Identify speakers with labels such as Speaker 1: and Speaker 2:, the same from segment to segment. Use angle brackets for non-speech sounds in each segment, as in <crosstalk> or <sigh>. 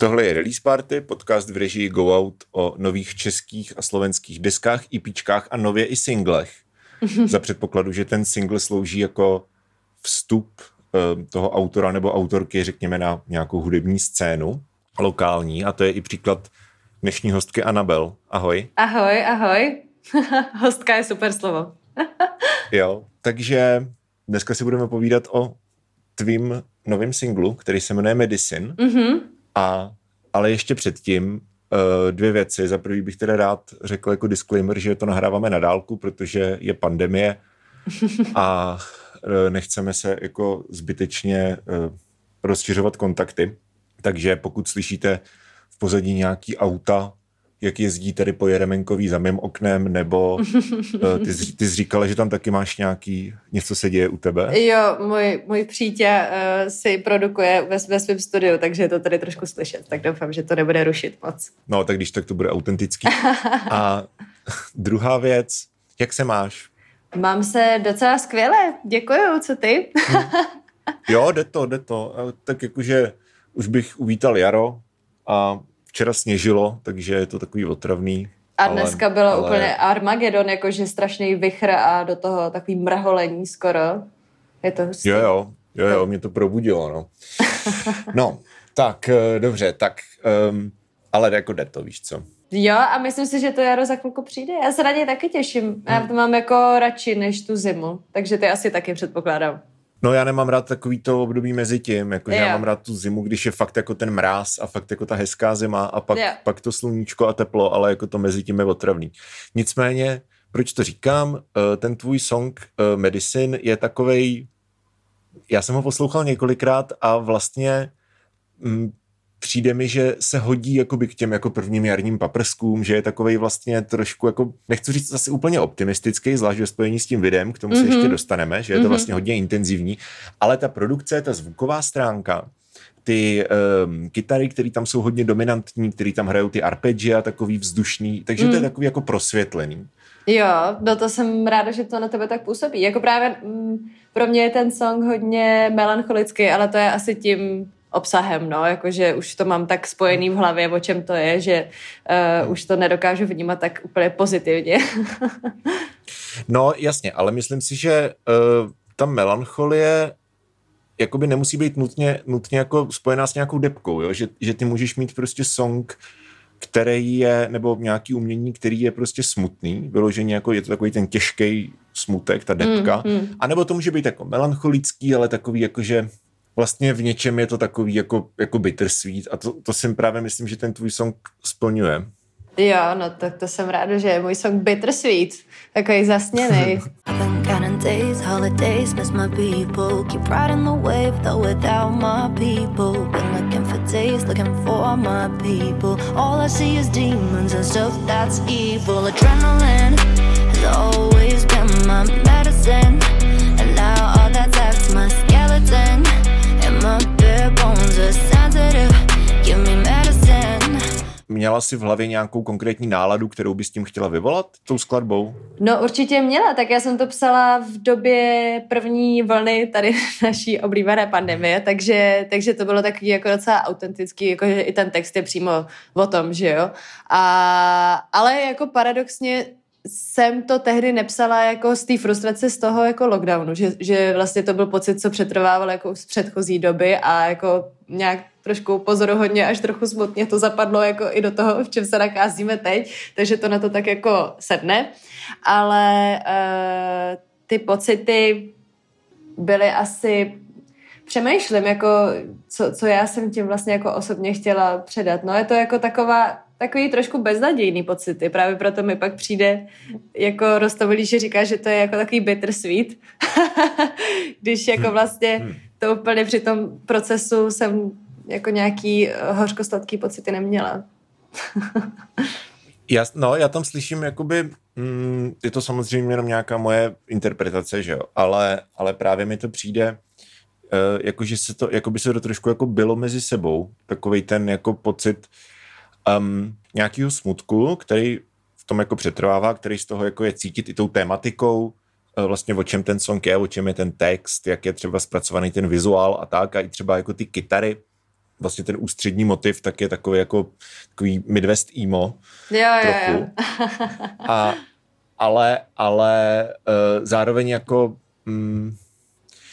Speaker 1: Tohle je Release Party, podcast v režii Go Out o nových českých a slovenských deskách, EPčkách a nově i singlech. <laughs> Za předpokladu, že ten single slouží jako vstup eh, toho autora nebo autorky, řekněme, na nějakou hudební scénu lokální. A to je i příklad dnešní hostky Anabel. Ahoj.
Speaker 2: Ahoj, ahoj. <laughs> Hostka je super slovo. <laughs>
Speaker 1: jo, takže dneska si budeme povídat o tvým novým singlu, který se jmenuje Medicine. Mm-hmm. A, ale ještě předtím uh, dvě věci. Za prvý bych teda rád řekl jako disclaimer, že to nahráváme na dálku, protože je pandemie a uh, nechceme se jako zbytečně uh, rozšiřovat kontakty. Takže pokud slyšíte v pozadí nějaký auta, jak jezdí tady po Jeremenkový za mým oknem, nebo uh, <laughs> ty, jsi, ty jsi říkala, že tam taky máš nějaký, něco se děje u tebe?
Speaker 2: Jo, můj, můj přítel uh, si produkuje ve, ve svém studiu, takže je to tady trošku slyšet, tak doufám, že to nebude rušit moc.
Speaker 1: No, tak když tak to bude autentický. <laughs> A <laughs> druhá věc, jak se máš?
Speaker 2: Mám se docela skvěle, děkuju, co ty?
Speaker 1: Hm. jo, jde to, jde to. Tak jakože už bych uvítal jaro a včera sněžilo, takže je to takový otravný.
Speaker 2: A ale, dneska bylo ale... úplně Armagedon, jakože strašný vychr a do toho takový mrholení skoro. Je to hustý.
Speaker 1: Jo, jo, jo, jo, mě to probudilo, no. <laughs> no, tak, eh, dobře, tak, um, ale jako jde to, víš co.
Speaker 2: Jo, a myslím si, že to jaro za chvilku přijde. Já se na něj taky těším. Já to mám jako radši než tu zimu, takže ty asi taky předpokládám.
Speaker 1: No já nemám rád takový to období mezi tím, jako yeah. já mám rád tu zimu, když je fakt jako ten mráz a fakt jako ta hezká zima a pak, yeah. pak to sluníčko a teplo, ale jako to mezi tím je otravný. Nicméně, proč to říkám, eh, ten tvůj song eh, Medicine je takovej, já jsem ho poslouchal několikrát a vlastně mm, přijde mi, že se hodí jakoby k těm jako prvním jarním paprskům, že je takovej vlastně trošku jako, nechci říct zase úplně optimistický, zvlášť ve spojení s tím videem, k tomu mm-hmm. se ještě mhm. dostaneme, že je to mm-hmm. vlastně hodně intenzivní, ale ta produkce, ta zvuková stránka, ty um, kytary, které tam jsou hodně dominantní, které tam hrajou ty arpeggia, takový vzdušný, takže mm. to je mm. takový jako prosvětlený.
Speaker 2: Jo, no to jsem ráda, že to na tebe tak působí. Jako právě mm, pro mě je ten song hodně melancholický, ale to je asi tím, obsahem, no, jakože už to mám tak spojený v hlavě, o čem to je, že uh, už to nedokážu vnímat tak úplně pozitivně. <laughs>
Speaker 1: no, jasně, ale myslím si, že uh, ta melancholie jakoby nemusí být nutně, nutně jako spojená s nějakou depkou, jo? Že, že ty můžeš mít prostě song, který je, nebo nějaký umění, který je prostě smutný, vyloženě jako je to takový ten těžký smutek, ta depka, mm, mm. a nebo to může být jako melancholický, ale takový jako, že vlastně v něčem je to takový jako, jako bittersweet a to, to si právě myslím, že ten tvůj song splňuje.
Speaker 2: Jo, no tak to jsem ráda, že je můj song bittersweet, takový zasněný. <laughs> days, holidays, miss my people. Keep riding the wave, though without my people. Been looking for days, looking for my people. All I see is demons and stuff that's evil. Adrenaline has always been my medicine.
Speaker 1: Měla jsi v hlavě nějakou konkrétní náladu, kterou bys tím chtěla vyvolat tou skladbou?
Speaker 2: No určitě měla, tak já jsem to psala v době první vlny tady <laughs> naší oblíbené pandemie, takže, takže to bylo takový jako docela autentický, jako že i ten text je přímo o tom, že jo. A, ale jako paradoxně jsem to tehdy nepsala jako z té frustrace z toho jako lockdownu, že, že vlastně to byl pocit, co přetrvával jako z předchozí doby a jako nějak trošku pozoruhodně až trochu smutně to zapadlo jako i do toho, v čem se nakázíme teď, takže to na to tak jako sedne. Ale uh, ty pocity byly asi přemýšlím, jako co, co já jsem tím vlastně jako osobně chtěla předat. No je to jako taková takový trošku beznadějný pocity. Právě proto mi pak přijde jako Rostovolí, že říká, že to je jako takový bittersweet. <laughs> Když jako hmm. vlastně hmm. to úplně při tom procesu jsem jako nějaký eh, hořkosladký pocity neměla. <laughs>
Speaker 1: já, no, já tam slyším jakoby, mm, je to samozřejmě jenom nějaká moje interpretace, že jo, ale, ale právě mi to přijde, uh, jako, že se to, jako by se to trošku jako bylo mezi sebou, takový ten jako pocit, um, nějakého smutku, který v tom jako přetrvává, který z toho jako je cítit i tou tématikou, eh, vlastně o čem ten song je, o čem je ten text, jak je třeba zpracovaný ten vizuál a tak, a i třeba jako ty kytary, vlastně ten ústřední motiv tak je takový jako takový Midwest emo
Speaker 2: jo, trochu. Jo, jo.
Speaker 1: A, ale, ale uh, zároveň jako mm,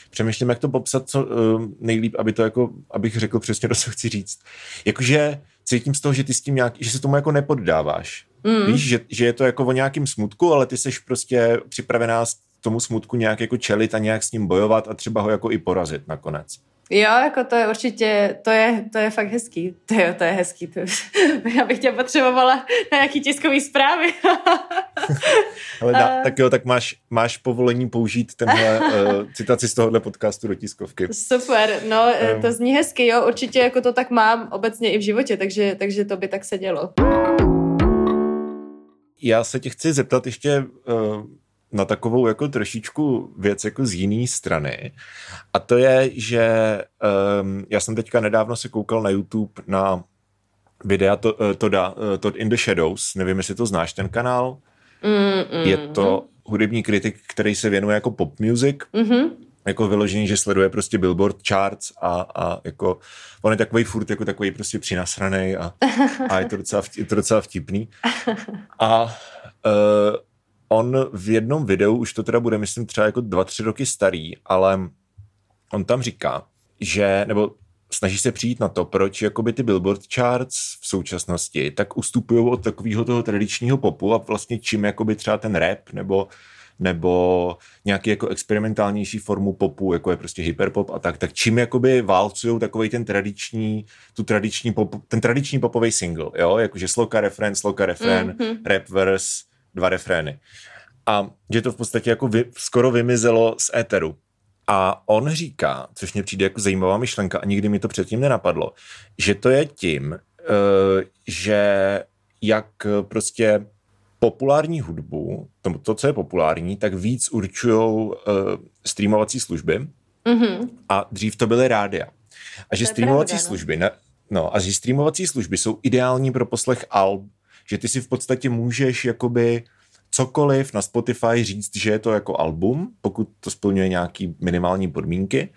Speaker 1: přemýšlím, jak to popsat co uh, nejlíp, aby to jako, abych řekl přesně, <laughs> co chci říct. Jakože cítím z toho, že ty s tím nějak, že se tomu jako nepoddáváš. Mm. Víš, že, že je to jako o nějakým smutku, ale ty seš prostě připravená tomu smutku nějak jako čelit a nějak s ním bojovat a třeba ho jako i porazit nakonec.
Speaker 2: Jo, jako to je určitě, to je, to je fakt hezký. To je, to je hezký. To, <laughs> já bych tě potřebovala na nějaký tiskový zprávy. <laughs>
Speaker 1: Ale da, tak jo, tak máš, máš povolení použít tenhle uh, <laughs> citaci z tohohle podcastu do tiskovky.
Speaker 2: Super, no um. to zní hezky, jo, určitě jako to tak mám obecně i v životě, takže, takže to by tak se dělo.
Speaker 1: Já se tě chci zeptat ještě uh, na takovou jako trošičku věc jako z jiné strany. A to je, že um, já jsem teďka nedávno se koukal na YouTube na videa to, uh, Toda, uh, Todd in the Shadows. Nevím, jestli to znáš, ten kanál. Mm, mm, je to hudební kritik, který se věnuje jako pop music. Mm-hmm. Jako vyložení, že sleduje prostě Billboard charts a, a jako on je takový furt jako takový prostě přinasranej a, a je, to docela, je to docela vtipný. A uh, on v jednom videu, už to teda bude, myslím, třeba jako dva, tři roky starý, ale on tam říká, že, nebo snaží se přijít na to, proč jakoby ty billboard charts v současnosti tak ustupují od takového toho tradičního popu a vlastně čím jakoby třeba ten rap nebo nebo nějaký jako experimentálnější formu popu, jako je prostě hyperpop a tak, tak čím jakoby válcují takový ten tradiční, tu tradiční pop, ten tradiční popový single, jo, jakože sloka, refrén, sloka, refrén, mm-hmm. rap verse, dva refrény. A že to v podstatě jako vy, skoro vymizelo z éteru. A on říká, což mě přijde jako zajímavá myšlenka a nikdy mi to předtím nenapadlo, že to je tím, uh, že jak prostě populární hudbu, to, to, co je populární, tak víc určují uh, streamovací služby mm-hmm. a dřív to byly rádia. A že streamovací pravda, no. služby, ne, no, a že streamovací služby jsou ideální pro poslech alb, že ty si v podstatě můžeš jakoby cokoliv na Spotify říct, že je to jako album, pokud to splňuje nějaký minimální podmínky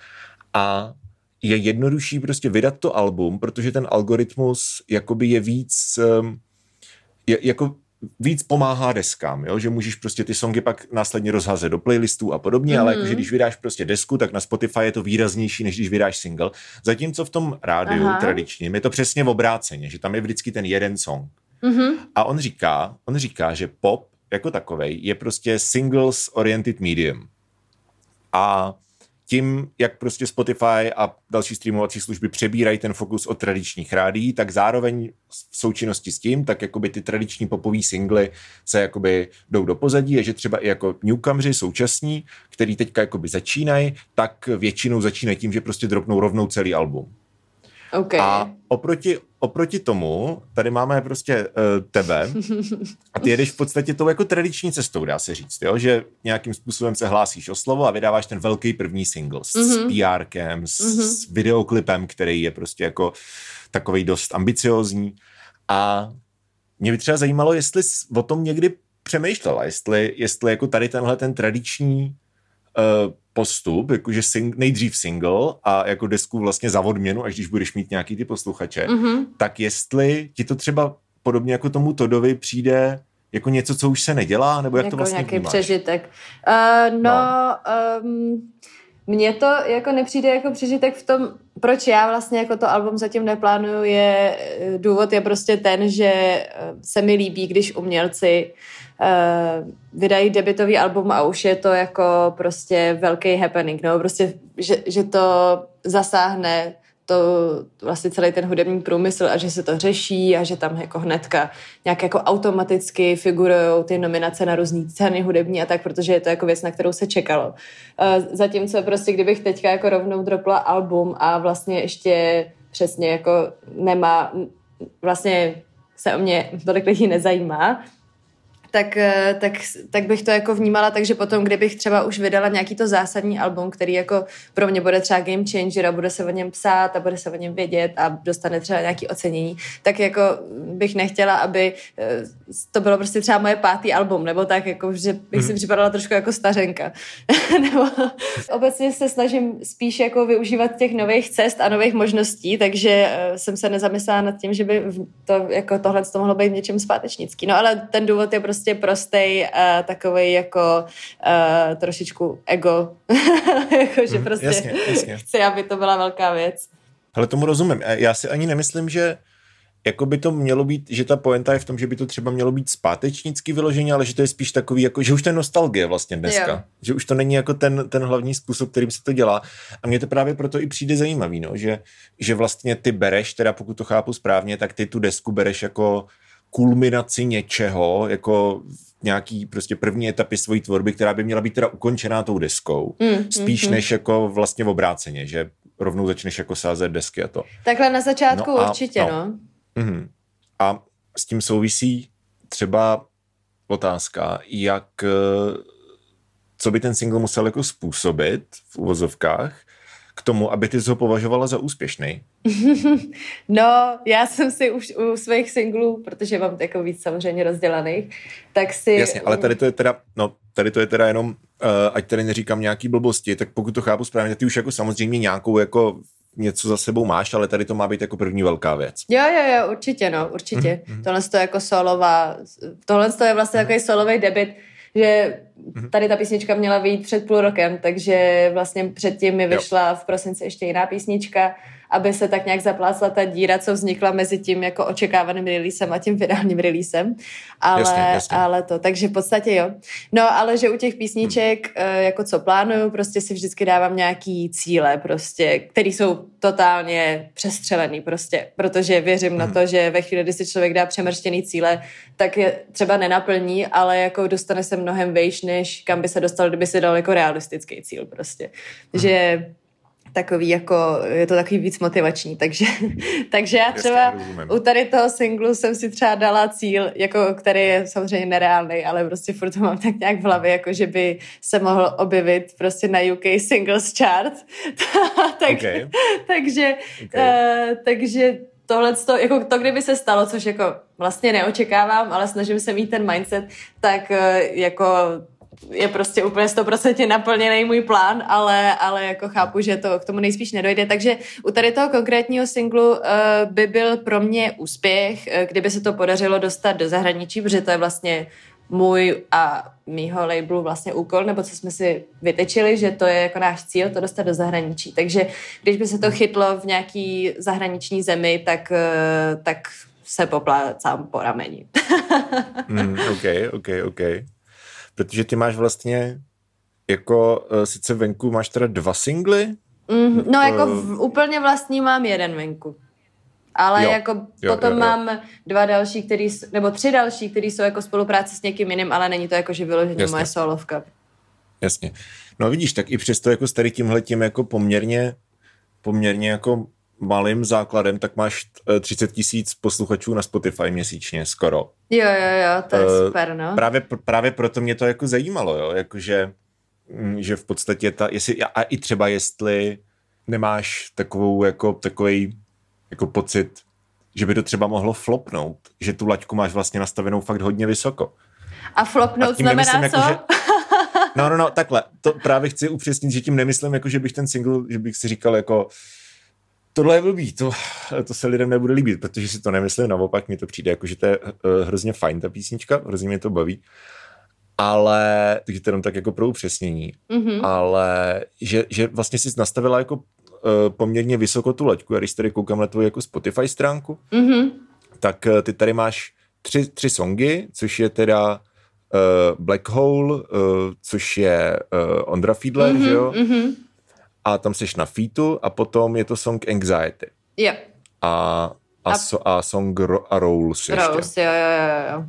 Speaker 1: a je jednodušší prostě vydat to album, protože ten algoritmus jakoby je víc ehm, je, jako víc pomáhá deskám, jo? že můžeš prostě ty songy pak následně rozházet do playlistů a podobně, mm-hmm. ale jakože když vydáš prostě desku, tak na Spotify je to výraznější, než když vydáš single. Zatímco v tom rádiu Aha. tradičním je to přesně v obráceně, že tam je vždycky ten jeden song. Mm-hmm. A on říká, on říká, že pop jako takovej je prostě singles oriented medium. A tím, jak prostě Spotify a další streamovací služby přebírají ten fokus od tradičních rádií, tak zároveň v součinnosti s tím, tak jakoby ty tradiční popový singly se jakoby jdou do pozadí a že třeba i jako newcomeři současní, který teďka jakoby začínají, tak většinou začínají tím, že prostě dropnou rovnou celý album.
Speaker 2: Okay.
Speaker 1: A oproti, oproti tomu, tady máme prostě uh, tebe a ty jedeš v podstatě tou jako tradiční cestou, dá se říct, jo? že nějakým způsobem se hlásíš o slovo a vydáváš ten velký první single s, mm-hmm. s PRkem, s, mm-hmm. s videoklipem, který je prostě jako takový dost ambiciozní a mě by třeba zajímalo, jestli o tom někdy přemýšlela, jestli, jestli jako tady tenhle ten tradiční uh, postup, jakože sing, nejdřív single a jako desku vlastně za odměnu, až když budeš mít nějaký ty posluchače, mm-hmm. tak jestli ti to třeba podobně jako tomu Todovi přijde jako něco, co už se nedělá, nebo jak jako to vlastně
Speaker 2: nějaký vnímáš? přežitek. Uh, no, no. Um, mně to jako nepřijde jako přežitek v tom, proč já vlastně jako to album zatím neplánuju, je důvod je prostě ten, že se mi líbí, když umělci uh, vydají debitový album a už je to jako prostě velký happening, no prostě, že, že to zasáhne to vlastně celý ten hudební průmysl a že se to řeší a že tam jako hnedka nějak jako automaticky figurují ty nominace na různé ceny hudební a tak, protože je to jako věc, na kterou se čekalo. Uh, zatímco prostě kdybych teďka jako rovnou dropla album a vlastně ještě přesně jako nemá, vlastně se o mě tolik lidí nezajímá, tak, eh, tak, tak bych to jako vnímala, takže potom, kdybych třeba už vydala nějaký to zásadní album, který jako pro mě bude třeba game changer a bude se o něm psát a bude se o něm vědět a dostane třeba nějaký ocenění, tak jako bych nechtěla, aby eh, to bylo prostě třeba moje pátý album, nebo tak, jako, že bych si mhm. připadala trošku jako stařenka. <laughs> nebo obecně se snažím spíš jako využívat těch nových cest a nových možností, takže eh, jsem se nezamyslela nad tím, že by to, jako tohle to mohlo být něčem zpátečnický. No ale ten důvod je prostě prostý, uh, takový jako uh, trošičku ego, <laughs> jako, že mm, prostě jasně, jasně. chci, aby to byla velká věc.
Speaker 1: Ale tomu rozumím. Já si ani nemyslím, že jako by to mělo být, že ta poenta je v tom, že by to třeba mělo být zpátečnicky vyloženě, ale že to je spíš takový, jako, že už to je nostalgie vlastně dneska. Jo. Že už to není jako ten, ten hlavní způsob, kterým se to dělá. A mně to právě proto i přijde zajímavý, no, že, že vlastně ty bereš, teda pokud to chápu správně, tak ty tu desku bereš jako kulminaci něčeho, jako nějaký prostě první etapy svojí tvorby, která by měla být teda ukončená tou deskou, mm, spíš mm, než jako vlastně v obráceně, že rovnou začneš jako sázet desky a to.
Speaker 2: Takhle na začátku no a, určitě, no. no.
Speaker 1: Mm-hmm. A s tím souvisí třeba otázka, jak, eh, co by ten single musel jako způsobit v uvozovkách, k tomu, aby ty ho považovala za úspěšný? <laughs>
Speaker 2: no, já jsem si už u svých singlů, protože mám jako víc samozřejmě rozdělaných, tak si...
Speaker 1: Jasně, ale tady to je teda, no, tady to je teda jenom, uh, ať tady neříkám nějaký blbosti, tak pokud to chápu správně, ty už jako samozřejmě nějakou jako něco za sebou máš, ale tady to má být jako první velká věc.
Speaker 2: Jo, jo, jo, určitě, no, určitě. Mm-hmm. Tohle je jako solová, tohle je vlastně mm-hmm. takový solový debit, že mhm. tady ta písnička měla vyjít před půl rokem, takže vlastně předtím mi vyšla v prosinci ještě jiná písnička aby se tak nějak zaplácla ta díra, co vznikla mezi tím jako očekávaným releasem a tím finálním releasem. Ale, jasně, jasně. ale to, takže v podstatě jo. No, ale že u těch písniček, hmm. jako co plánuju, prostě si vždycky dávám nějaký cíle, prostě, které jsou totálně přestřelený prostě, protože věřím hmm. na to, že ve chvíli, kdy si člověk dá přemrštěný cíle, tak je třeba nenaplní, ale jako dostane se mnohem vejš, než kam by se dostal, kdyby si dal jako realistický cíl prostě. Hmm. Že takový jako, je to takový víc motivační, takže, <laughs> takže já třeba u tady toho singlu jsem si třeba dala cíl, jako, který je samozřejmě nereálný, ale prostě furt to mám tak nějak v hlavě, jako že by se mohl objevit prostě na UK Singles Chart. <laughs> tak, okay. takže, okay. Uh, takže tohle, jako to, kdyby se stalo, což jako vlastně neočekávám, ale snažím se mít ten mindset, tak uh, jako je prostě úplně 100% naplněný můj plán, ale, ale jako chápu, že to k tomu nejspíš nedojde. Takže u tady toho konkrétního singlu uh, by byl pro mě úspěch, uh, kdyby se to podařilo dostat do zahraničí, protože to je vlastně můj a mýho labelu vlastně úkol, nebo co jsme si vytečili, že to je jako náš cíl, to dostat do zahraničí. Takže když by se to chytlo v nějaký zahraniční zemi, tak, uh, tak se poplácám po rameni. <laughs>
Speaker 1: mm, ok, ok, ok protože ty máš vlastně jako uh, sice venku máš teda dva singly?
Speaker 2: Mm, no jako v, úplně vlastní mám jeden venku. Ale jo, jako jo, potom jo, jo. mám dva další, který, nebo tři další, které jsou jako spolupráce s někým jiným, ale není to jako, že vyloženě moje solovka.
Speaker 1: Jasně. No vidíš, tak i přesto jako s tady tímhletím jako poměrně, poměrně jako malým základem, tak máš 30 eh, tisíc posluchačů na Spotify měsíčně skoro.
Speaker 2: Jo, jo, jo, to je uh, super, no.
Speaker 1: Právě, právě proto mě to jako zajímalo, jo, jakože mm, že v podstatě ta, jestli, a i třeba jestli nemáš takovou jako takový jako pocit, že by to třeba mohlo flopnout, že tu laťku máš vlastně nastavenou fakt hodně vysoko.
Speaker 2: A flopnout a znamená nemyslím, co? Jako, že,
Speaker 1: no, no, no, takhle. To právě chci upřesnit, že tím nemyslím, jako, že bych ten single, že bych si říkal jako, tohle je blbý, to, to se lidem nebude líbit, protože si to nemyslím, naopak mi to přijde jako, že to je uh, hrozně fajn ta písnička, hrozně mě to baví, ale, takže to jenom tak jako pro upřesnění, mm-hmm. ale že, že vlastně si nastavila jako uh, poměrně vysoko tu laťku, a když tady koukám na tvoji jako Spotify stránku, mm-hmm. tak uh, ty tady máš tři, tři songy, což je teda uh, Black Hole, uh, což je uh, Ondra Fiedler, mm-hmm, že jo? Mm-hmm a tam seš na featu a potom je to song Anxiety.
Speaker 2: Jo.
Speaker 1: A, a, a, so, a song ro, a Rolls ještě.
Speaker 2: Rolls, jo, jo, jo.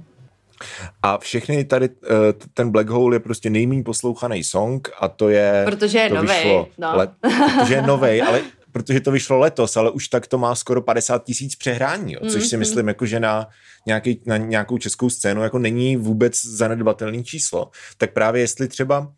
Speaker 1: A všechny tady, eh, ten Black Hole je prostě nejméně poslouchaný song a to je...
Speaker 2: Protože je novej, no.
Speaker 1: let, protože je novej, ale protože to vyšlo letos, ale už tak to má skoro 50 tisíc přehrání, jo, což si mhm. myslím, jako, že na, nějaký, na nějakou českou scénu jako není vůbec zanedbatelný číslo. Tak právě jestli třeba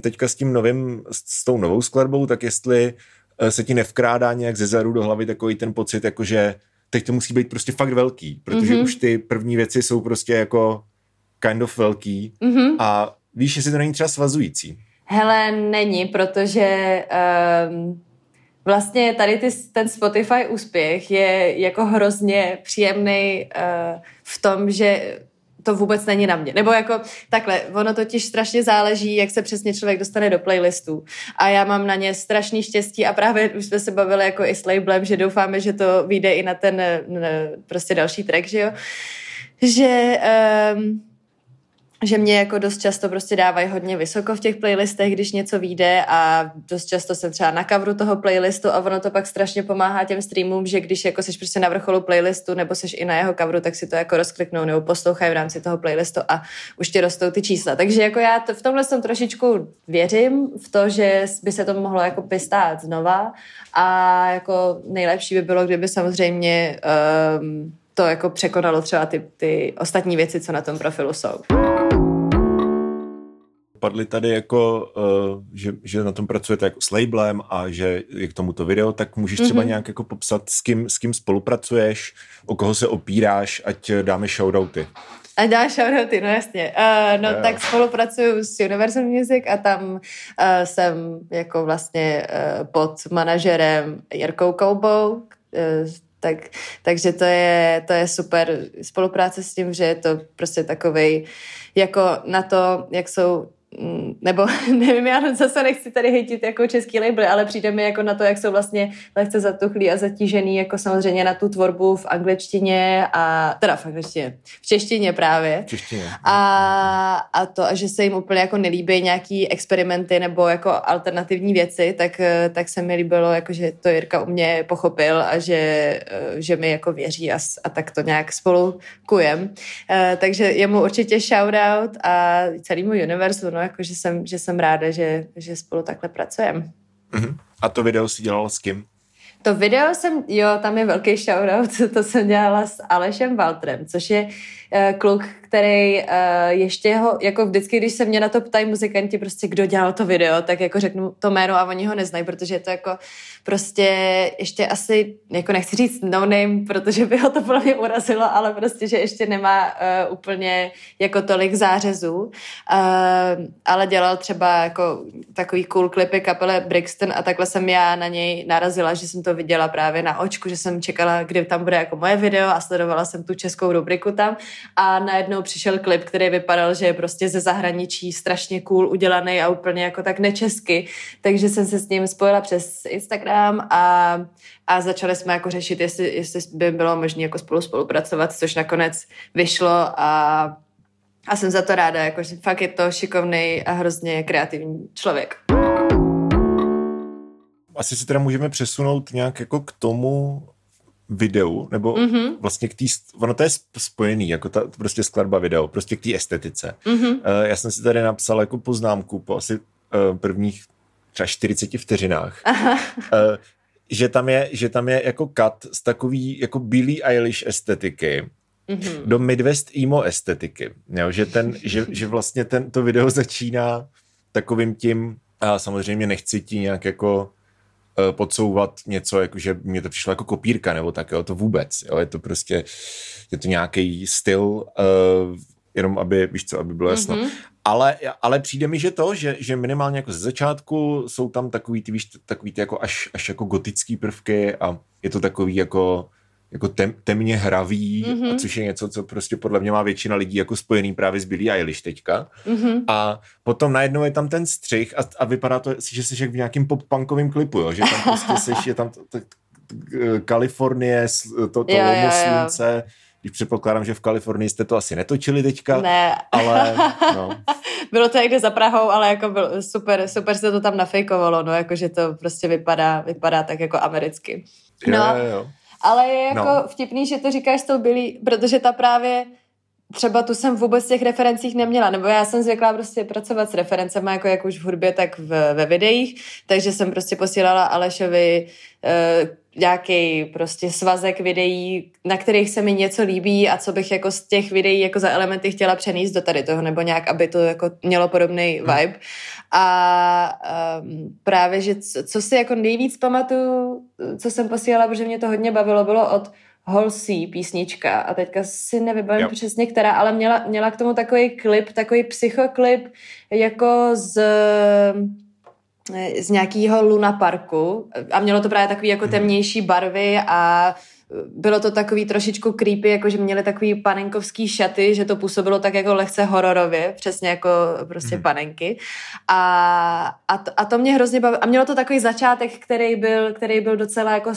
Speaker 1: teďka s tím novým, s tou novou skladbou, tak jestli eh, se ti nevkrádá nějak ze zadu do hlavy takový ten pocit, jako že teď to musí být prostě fakt velký, protože mm-hmm. už ty první věci jsou prostě jako kind of velký mm-hmm. a víš, jestli to není třeba svazující.
Speaker 2: Hele, není, protože um, vlastně tady ty, ten Spotify úspěch je jako hrozně příjemný uh, v tom, že to vůbec není na mě. Nebo jako takhle, ono totiž strašně záleží, jak se přesně člověk dostane do playlistu. A já mám na ně strašný štěstí a právě už jsme se bavili jako i s labelem, že doufáme, že to vyjde i na ten prostě další track, že jo. Že um, že mě jako dost často prostě dávají hodně vysoko v těch playlistech, když něco vyjde a dost často jsem třeba na coveru toho playlistu a ono to pak strašně pomáhá těm streamům, že když jako seš prostě na vrcholu playlistu nebo seš i na jeho coveru, tak si to jako rozkliknou nebo poslouchají v rámci toho playlistu a už ti rostou ty čísla. Takže jako já to, v tomhle jsem trošičku věřím v to, že by se to mohlo jako stát znova a jako nejlepší by bylo, kdyby samozřejmě um, to jako překonalo třeba ty, ty ostatní věci, co na tom profilu jsou
Speaker 1: padly tady jako, uh, že, že na tom pracujete jako s labelem a že je k tomuto video, tak můžeš třeba mm-hmm. nějak jako popsat, s kým, s kým spolupracuješ, o koho se opíráš, ať dáme shoutouty.
Speaker 2: A dá shoutouty, no jasně. Uh, no yeah. tak spolupracuju s Universal Music a tam uh, jsem jako vlastně uh, pod manažerem Jirkou Koubou, uh, tak, takže to je, to je super spolupráce s tím, že je to prostě takovej jako na to, jak jsou nebo <laughs> nevím, já zase nechci tady hejtit jako český label, ale přijde mi jako na to, jak jsou vlastně lehce zatuchlí a zatížený jako samozřejmě na tu tvorbu v angličtině a teda v angličtině, v češtině právě.
Speaker 1: V češtině.
Speaker 2: A, a to, a že se jim úplně jako nelíbí nějaký experimenty nebo jako alternativní věci, tak, tak se mi líbilo, jako, že to Jirka u mě pochopil a že, že mi jako věří a, a tak to nějak spolu kujem. Eh, takže jemu určitě shoutout a celému univerzu, no jako, že jsem, že jsem ráda, že, že spolu takhle pracujeme.
Speaker 1: Uh-huh. A to video si dělala s kým?
Speaker 2: To video jsem, jo, tam je velký shoutout, <laughs> to jsem dělala s Alešem Waltrem, což je uh, kluk, který uh, ještě ho, jako vždycky, když se mě na to ptají muzikanti, prostě kdo dělal to video, tak jako řeknu to jméno a oni ho neznají, protože je to jako prostě ještě asi, jako nechci říct no name, protože by ho to podle mě urazilo, ale prostě, že ještě nemá uh, úplně jako tolik zářezů, uh, ale dělal třeba jako takový cool klipy kapele Brixton a takhle jsem já na něj narazila, že jsem to viděla právě na očku, že jsem čekala, kdy tam bude jako moje video a sledovala jsem tu českou rubriku tam a najednou přišel klip, který vypadal, že je prostě ze zahraničí strašně cool udělaný a úplně jako tak nečesky, takže jsem se s ním spojila přes Instagram a, a začali jsme jako řešit, jestli, jestli by bylo možné jako spolu spolupracovat, což nakonec vyšlo a a jsem za to ráda, jakože fakt je to šikovný a hrozně kreativní člověk.
Speaker 1: Asi se teda můžeme přesunout nějak jako k tomu, videu, nebo mm-hmm. vlastně k té, ono to je spojený, jako ta prostě skladba video, prostě k té estetice. Mm-hmm. Uh, já jsem si tady napsal jako poznámku po asi uh, prvních třeba 40 vteřinách, uh, že tam je, že tam je jako cut z takový jako Billie Eilish estetiky, mm-hmm. do Midwest emo estetiky. Jo, že, ten, že, že vlastně ten, to video začíná takovým tím, a samozřejmě nechci ti nějak jako podsouvat něco, jako že mě to přišlo jako kopírka nebo tak, jo, to vůbec, jo, je to prostě, je to nějaký styl, uh, jenom aby, víš co, aby bylo jasno. Mm-hmm. Ale, ale přijde mi, že to, že, že minimálně jako ze začátku jsou tam takový ty, víš, takový ty jako až, až jako gotický prvky a je to takový jako jako tem, temně hravý, mm-hmm. a což je něco, co prostě podle mě má většina lidí jako spojený právě s Billie Eilish teďka. Mm-hmm. A potom najednou je tam ten střih a, a vypadá to, že jsi jak v nějakým pop-punkovým klipu, jo? že tam prostě <laughs> jsi, je tam Kalifornie, to, to jo, lomo slunce, když předpokládám, že v Kalifornii jste to asi netočili teďka.
Speaker 2: Ne.
Speaker 1: Ale, no. <laughs>
Speaker 2: bylo to někde za Prahou, ale jako byl super, super se to tam nafejkovalo, no, jako že to prostě vypadá, vypadá tak jako americky. No,
Speaker 1: jo, jo.
Speaker 2: Ale je jako no. vtipný, že to říkáš tou Billy, protože ta právě třeba tu jsem vůbec těch referencích neměla, nebo já jsem zvyklá prostě pracovat s referencemi, jako jak už v hudbě, tak v, ve videích, takže jsem prostě posílala Alešovi uh, nějaký prostě svazek videí, na kterých se mi něco líbí a co bych jako z těch videí jako za elementy chtěla přenést do tady toho, nebo nějak, aby to jako mělo podobný hmm. vibe. A um, právě, že co, co si jako nejvíc pamatuju, co jsem posílala, protože mě to hodně bavilo, bylo od Halsey písnička a teďka si nevybavím jo. přesně která, ale měla, měla k tomu takový klip, takový psychoklip jako z z nějakého Luna Parku a mělo to právě takový jako mhm. temnější barvy a bylo to takový trošičku creepy, jako že měli takový panenkovský šaty, že to působilo tak jako lehce hororově, přesně jako prostě mm. panenky. A, a, to, a to mě hrozně bavilo. A mělo to takový začátek, který byl, který byl docela jako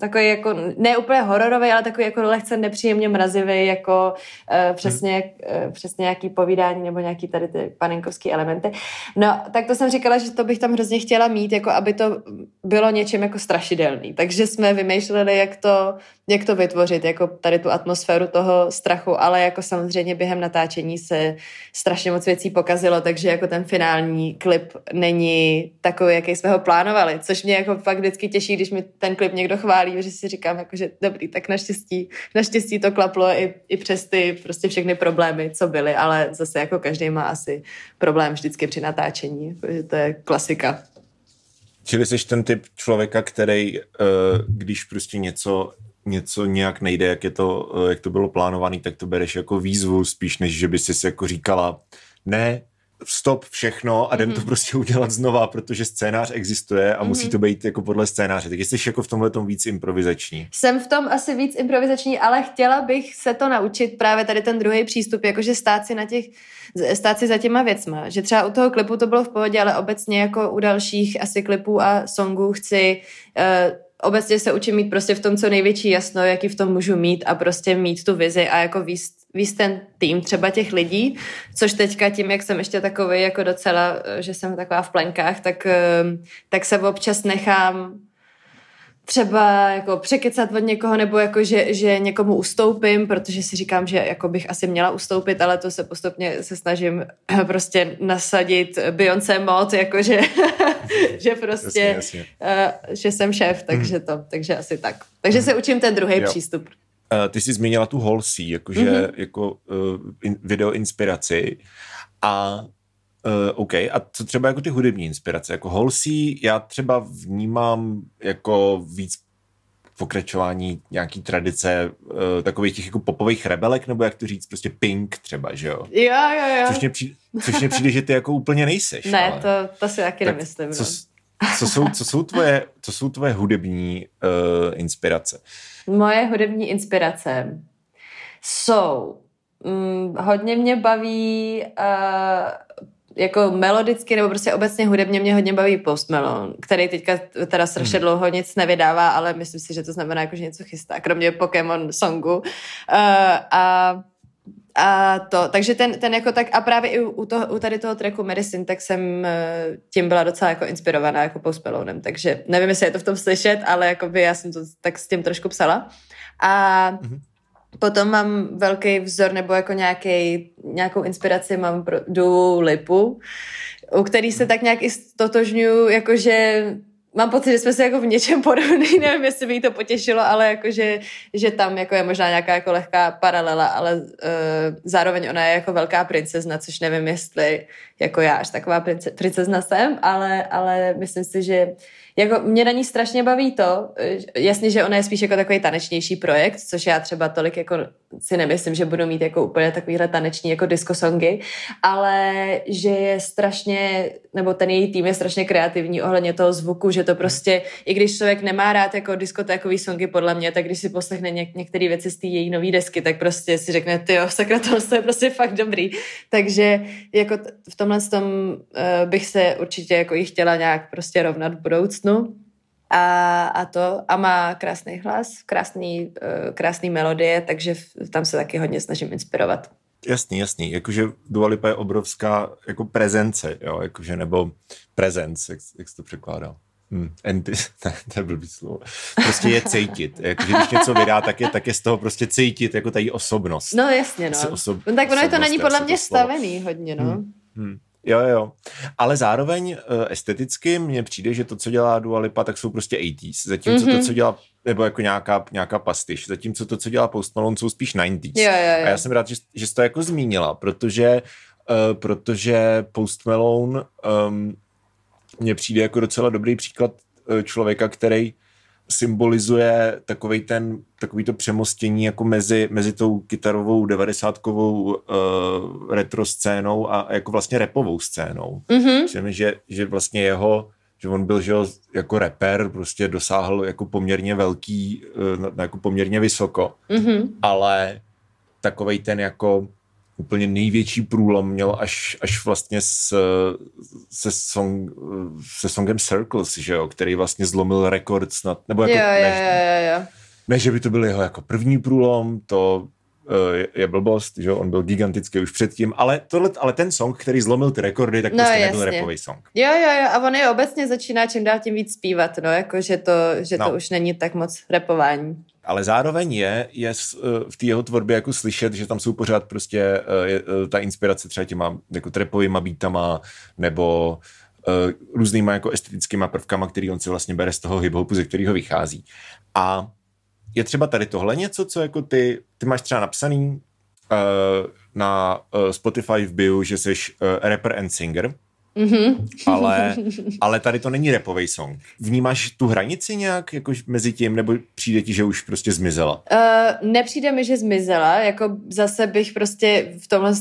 Speaker 2: takový jako, ne úplně hororový, ale takový jako lehce nepříjemně mrazivý, jako uh, přesně, uh, přesně nějaký povídání nebo nějaký tady ty panenkovský elementy. No, tak to jsem říkala, že to bych tam hrozně chtěla mít, jako aby to bylo něčím jako strašidelný. Takže jsme vymýšleli, jak to, jak to vytvořit, jako tady tu atmosféru toho strachu, ale jako samozřejmě během natáčení se strašně moc věcí pokazilo, takže jako ten finální klip není takový, jaký jsme ho plánovali, což mě jako fakt vždycky těší, když mi ten klip někdo chválí, že si říkám, jako, že dobrý, tak naštěstí, naštěstí to klaplo i, i přes ty prostě všechny problémy, co byly, ale zase jako každý má asi problém vždycky při natáčení, že to je klasika.
Speaker 1: Čili jsi ten typ člověka, který, eh, když prostě něco něco nějak nejde, jak, je to, eh, jak to bylo plánované, tak to bereš jako výzvu spíš, než že by si jako říkala, ne, stop všechno a jdem mm-hmm. to mhm. prostě udělat znova, protože scénář existuje a mm-hmm. musí to být jako podle scénáře. Tak jsi jako v tomhle tom víc improvizační.
Speaker 2: Jsem v tom asi víc improvizační, ale chtěla bych se to naučit právě tady ten druhý přístup, jakože stát si na těch, stát si za těma věcma. Že třeba u toho klipu to bylo v pohodě, ale obecně jako u dalších asi klipů a songů chci uh, obecně se učím mít prostě v tom co největší jasno, jaký v tom můžu mít a prostě mít tu vizi a jako víc, víc ten tým třeba těch lidí, což teďka tím, jak jsem ještě takový jako docela, že jsem taková v plenkách, tak, ehm, tak se občas nechám třeba jako překecat od někoho, nebo jako, že, že někomu ustoupím, protože si říkám, že jako bych asi měla ustoupit, ale to se postupně se snažím <laughs> prostě nasadit Beyoncé mod, jako že, <laughs> že prostě, jasně, jasně. Uh, že jsem šéf, takže hmm. to, takže asi tak. Takže hmm. se učím ten druhý přístup.
Speaker 1: Uh, ty jsi zmínila tu Halsey, jakože mm-hmm. jako uh, in, video inspiraci a Uh, OK, a co třeba jako ty hudební inspirace? Jako Halsey já třeba vnímám jako víc pokračování nějaký tradice uh, takových těch jako popových rebelek, nebo jak to říct, prostě Pink třeba, že jo?
Speaker 2: Jo, jo, jo.
Speaker 1: Což mě přijde, což mě přijde že ty jako úplně nejseš.
Speaker 2: Ne, ale... to, to si taky tak nemyslím.
Speaker 1: Co, no. co, jsou, co, jsou tvoje, co jsou tvoje hudební uh, inspirace?
Speaker 2: Moje hudební inspirace jsou mm, hodně mě baví uh, jako melodicky nebo prostě obecně hudebně mě hodně baví Post Malone, který teďka teda strašně hmm. dlouho nic nevydává, ale myslím si, že to znamená jako, že něco chystá, kromě Pokémon songu. Uh, a a to, takže ten, ten jako tak, a právě i u, toho, u tady toho tracku Medicine, tak jsem uh, tím byla docela jako inspirovaná jako Post Malonem, takže nevím, jestli je to v tom slyšet, ale jako by já jsem to tak s tím trošku psala. A mm-hmm. Potom mám velký vzor nebo jako nějaký, nějakou inspiraci mám pro Dua Lipu, u který se tak nějak i jakože mám pocit, že jsme se jako v něčem podobný, <laughs> nevím, jestli by jí to potěšilo, ale jakože, že tam jako je možná nějaká jako lehká paralela, ale uh, zároveň ona je jako velká princezna, což nevím, jestli jako já až taková prince, princezna jsem, ale, ale myslím si, že jako mě na ní strašně baví to, jasně, že ona je spíš jako takový tanečnější projekt, což já třeba tolik jako si nemyslím, že budu mít jako úplně takovýhle taneční jako disco songy, ale že je strašně, nebo ten její tým je strašně kreativní ohledně toho zvuku, že to prostě, i když člověk nemá rád jako diskotékový songy podle mě, tak když si poslechne něk- některé věci z té její nové desky, tak prostě si řekne, ty jo, sakra, to je prostě fakt dobrý. Takže jako v tomhle tom uh, bych se určitě jako jí chtěla nějak prostě rovnat v a, a to a má krásný hlas, krásný, uh, krásný melodie, takže tam se taky hodně snažím inspirovat.
Speaker 1: Jasný, jasný. Jakože Dua Lipa je obrovská jako prezence, jo, jakože, nebo prezence, jak, jak jsi to překládal. Hmm, anti, <laughs> ne, to je blbý slovo. Prostě je cítit. Jako, když něco vydá, tak je, tak je z toho prostě cítit jako tady osobnost.
Speaker 2: No jasně, no. Osob, no tak ono je to není podle mě stavený hodně, no. Hmm,
Speaker 1: hmm. Jo, jo. Ale zároveň uh, esteticky mně přijde, že to, co dělá Dua Lipa, tak jsou prostě 80s. Zatímco mm-hmm. to, mhm. co dělá, nebo jako nějaká, nějaká pastiš. Zatímco to, co dělá Post Malone, jsou spíš 90s.
Speaker 2: Jo, jo, jo.
Speaker 1: A já jsem rád, že, že jsi to jako zmínila, protože, uh, protože Post Malone um, mně přijde jako docela dobrý příklad uh, člověka, který symbolizuje takový ten, takový to přemostění jako mezi, mezi tou kytarovou devadesátkovou uh, retro scénou a jako vlastně repovou scénou. Mm-hmm. Myslím, že, že vlastně jeho že on byl že jako rapper, prostě dosáhl jako poměrně velký, uh, jako poměrně vysoko, mm-hmm. ale takovej ten jako úplně největší průlom měl až, až vlastně s, se, song, se songem Circles, že jo, který vlastně zlomil rekord snad, nebo jako,
Speaker 2: jo, jo, ne, jo, jo.
Speaker 1: ne, že by to byl jeho jako první průlom, to je, je blbost, že on byl gigantický už předtím, ale, tohle, ale ten song, který zlomil ty rekordy, tak no, prostě jasně. nebyl repový song.
Speaker 2: Jo, jo, jo, a on je obecně začíná čím dál tím víc zpívat, no, jako že to, že no. to už není tak moc repování
Speaker 1: ale zároveň je, je eh, v té jeho tvorbě jako slyšet, že tam jsou pořád prostě eh, je, eh, ta inspirace třeba těma jako trepovýma beatama nebo různýma jako estetickýma prvkama, který on si vlastně bere z toho hip-hopu, ze kterého vychází. A je třeba tady tohle něco, co jako ty, ty máš třeba napsaný uh, na uh, Spotify v bio, že jsi uh, rapper and singer, Mm-hmm. ale, <laughs> ale tady to není repový song. Vnímáš tu hranici nějak jako mezi tím, nebo přijde ti, že už prostě zmizela?
Speaker 2: Uh, nepřijde mi, že zmizela, jako zase bych prostě v tomhle,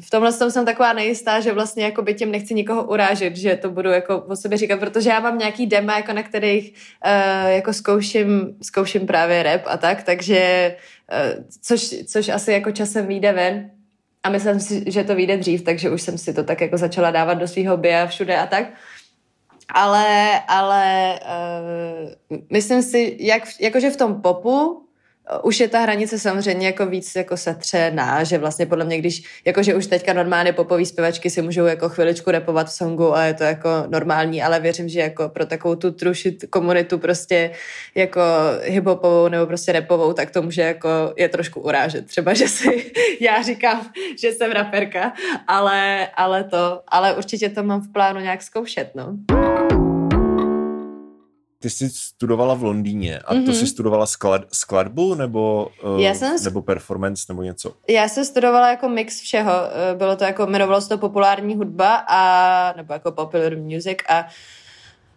Speaker 2: v tomhle tom jsem taková nejistá, že vlastně jako by tím nechci nikoho urážet, že to budu jako o sobě říkat, protože já mám nějaký dema, jako na kterých uh, jako zkouším, zkouším právě rap a tak, takže uh, což, což asi jako časem vyjde ven, a myslím si, že to vyjde dřív, takže už jsem si to tak jako začala dávat do svého bia všude a tak. Ale, ale uh, myslím si, jak, jakože v tom popu už je ta hranice samozřejmě jako víc jako setřená, že vlastně podle mě, když jakože už teďka normálně popový zpěvačky si můžou jako chviličku repovat v songu a je to jako normální, ale věřím, že jako pro takovou tu trušit komunitu prostě jako hiphopovou nebo prostě repovou, tak to může jako je trošku urážet. Třeba, že si <laughs> já říkám, že jsem raperka, ale, ale to, ale určitě to mám v plánu nějak zkoušet, no
Speaker 1: ty jsi studovala v Londýně a mm-hmm. to mhm. jsi studovala sklad, skladbu nebo, uh, Já jsem, nebo performance nebo něco?
Speaker 2: Já jsem studovala jako mix všeho. Eh, bylo to jako, jmenovalo se to populární hudba a, nebo jako popular music a uh,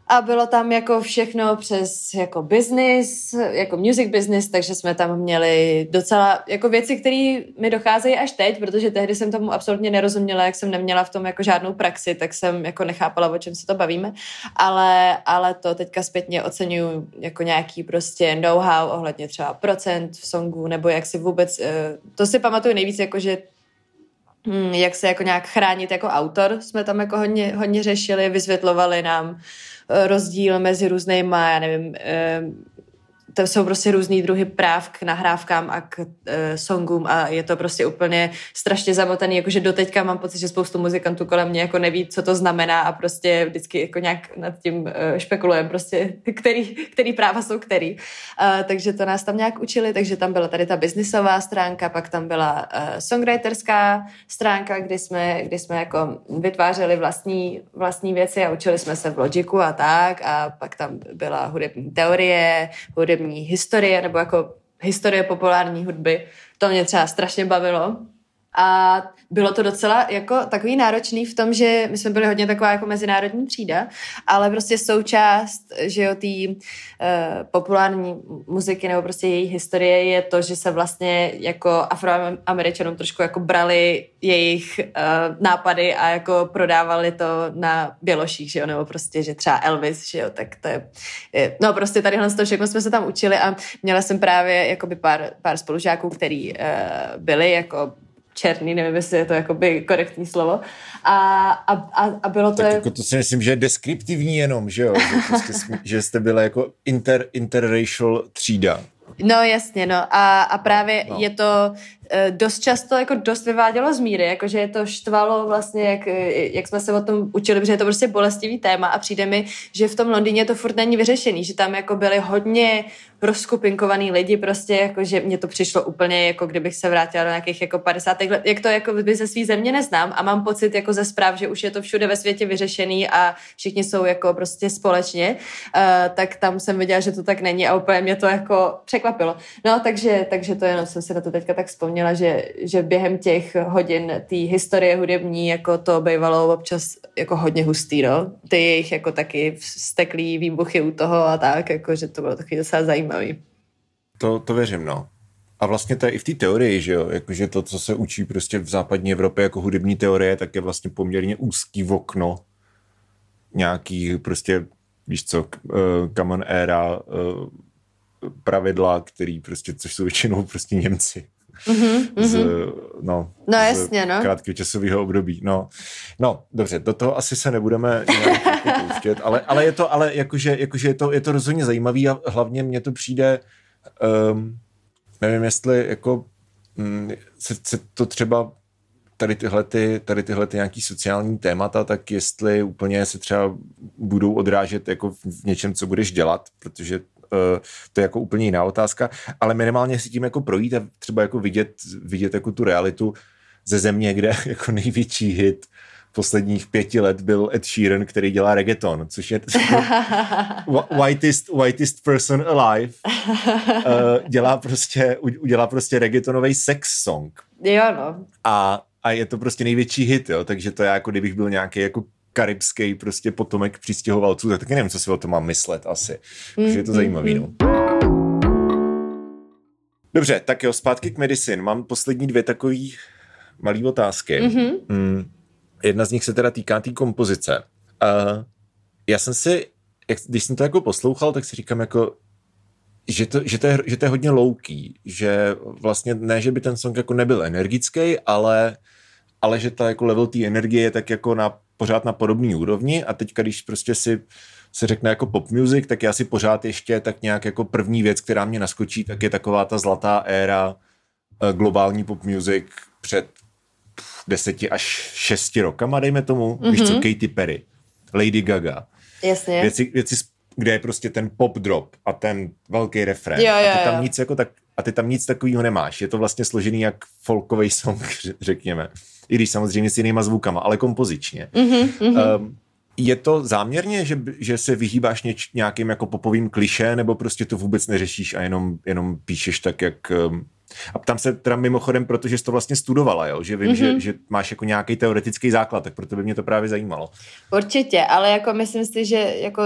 Speaker 2: a bylo tam jako všechno přes jako business, jako music business, takže jsme tam měli docela jako věci, které mi docházejí až teď, protože tehdy jsem tomu absolutně nerozuměla, jak jsem neměla v tom jako žádnou praxi, tak jsem jako nechápala, o čem se to bavíme, ale, ale to teďka zpětně oceňuju jako nějaký prostě know-how ohledně třeba procent v songu, nebo jak si vůbec, eh, to si pamatuju nejvíc, jako že jak se jako nějak chránit jako autor, jsme tam jako hodně, hodně řešili, vysvětlovali nám, rozdíl mezi různýma, já nevím, eh, to jsou prostě různý druhy práv k nahrávkám a k uh, songům a je to prostě úplně strašně zamotaný, jakože doteďka mám pocit, že spoustu muzikantů kolem mě jako neví, co to znamená a prostě vždycky jako nějak nad tím uh, špekulujeme prostě, <laughs> který, který práva jsou který. Uh, takže to nás tam nějak učili, takže tam byla tady ta biznisová stránka, pak tam byla uh, songwriterská stránka, kdy jsme, kdy jsme jako vytvářeli vlastní, vlastní věci a učili jsme se v Logiku a tak a pak tam byla hudební teorie, hudební hudební historie nebo jako historie populární hudby. To mě třeba strašně bavilo. A bylo to docela jako takový náročný v tom, že my jsme byli hodně taková jako mezinárodní třída, ale prostě součást, že jo, té uh, populární muziky nebo prostě její historie je to, že se vlastně jako afroameričanům trošku jako brali jejich uh, nápady a jako prodávali to na běloších, že jo, nebo prostě, že třeba Elvis, že jo, tak to je, je no prostě tadyhle to všechno jsme se tam učili a měla jsem právě jakoby pár, pár spolužáků, který uh, byli jako černý, nevím, jestli je to jakoby korektní slovo. A, a, a, a bylo to...
Speaker 1: Tak jako to si myslím, že je deskriptivní jenom, že jo? Že, prostě <laughs> že jste byla jako inter, interracial třída.
Speaker 2: No jasně, no a, a právě no. je to Eh, dost často jako dost vyvádělo z míry, jakože je to štvalo vlastně, jak, eh, jak jsme se o tom učili, protože je to prostě bolestivý téma a přijde mi, že v tom Londýně to furt není vyřešený, že tam jako byly hodně rozkupinkovaný lidi prostě, jako že mně to přišlo úplně, jako kdybych se vrátila do nějakých jako 50. let, jak to jako by ze svý země neznám a mám pocit jako ze zpráv, že už je to všude ve světě vyřešený a všichni jsou jako prostě společně, uh, tak tam jsem viděla, že to tak není a úplně mě to jako překvapilo. No, takže, takže to jenom jsem si na to teďka tak vzpomněla, že, že během těch hodin té historie hudební jako to bývalo občas jako hodně hustý, no. Ty jejich jako taky steklý výbuchy u toho a tak, jako, že to bylo taky docela zajímavé zajímavý.
Speaker 1: To, to věřím, no. A vlastně to je i v té teorii, že jo, jakože to, co se učí prostě v západní Evropě jako hudební teorie, tak je vlastně poměrně úzký v okno nějaký prostě, víš co, uh, common era uh, pravidla, který prostě, což jsou většinou prostě Němci. Mm-hmm, <laughs> z, no,
Speaker 2: no jasně, no.
Speaker 1: krátkého časového období. No, no, dobře, do toho asi se nebudeme nějak jako pouštět, ale, ale je to, ale jakože, jakože je, to, je to rozhodně zajímavý a hlavně mně to přijde, um, nevím, jestli jako um, se, se to třeba tady tyhle, ty, tady tyhle ty nějaký sociální témata, tak jestli úplně se třeba budou odrážet jako v něčem, co budeš dělat, protože Eh, to je jako úplně jiná otázka, ale minimálně si tím jako projít a třeba jako vidět, vidět jako tu realitu ze země, kde <laughs> jako největší hit posledních pěti let byl Ed Sheeran, který dělá reggaeton, což je whitest, whitest person alive. Uh, <laughs> dělá prostě, udělá prostě reggaetonový sex song.
Speaker 2: Jo, no.
Speaker 1: A, a je to prostě největší hit, jo, takže to je jako kdybych byl nějaký jako karibský prostě potomek přistěhovalců, tak taky nevím, co si o tom mám myslet asi. Takže je to zajímavý, no. Dobře, tak jo, zpátky k medicine. Mám poslední dvě takové malé otázky. Mm-hmm. Mm, jedna z nich se teda týká té tý kompozice. Uh, já jsem si, jak, když jsem to jako poslouchal, tak si říkám jako, že to, že, to je, že to je hodně louký, že vlastně ne, že by ten song jako nebyl energický, ale, ale že ta jako level té energie je tak jako na pořád na podobné úrovni a teďka, když prostě si se řekne jako pop music, tak já si pořád ještě tak nějak jako první věc, která mě naskočí, tak je taková ta zlatá éra uh, globální pop music před deseti až šesti rokama, dejme tomu, mm-hmm. víš co, mhm. Katy Perry, Lady Gaga.
Speaker 2: Jasně.
Speaker 1: Věci, věci, kde je prostě ten pop drop a ten velký refrén.
Speaker 2: Jo, jo,
Speaker 1: a ty tam
Speaker 2: jo.
Speaker 1: nic jako tak, a ty tam nic takového nemáš. Je to vlastně složený jak folkový song, <laughs> řekněme i když samozřejmě s jinýma zvukama, ale kompozičně. Mm-hmm, Um, je to záměrně, že, že se vyhýbáš něč, nějakým jako popovým kliše, nebo prostě to vůbec neřešíš a jenom, jenom píšeš tak, jak, um, a ptám se teda mimochodem, protože jsi to vlastně studovala, jo? že vím, mm-hmm. že, mhm. že máš jako nějaký teoretický základ, tak proto by mě to právě zajímalo.
Speaker 2: Určitě, ale jako myslím si, že jako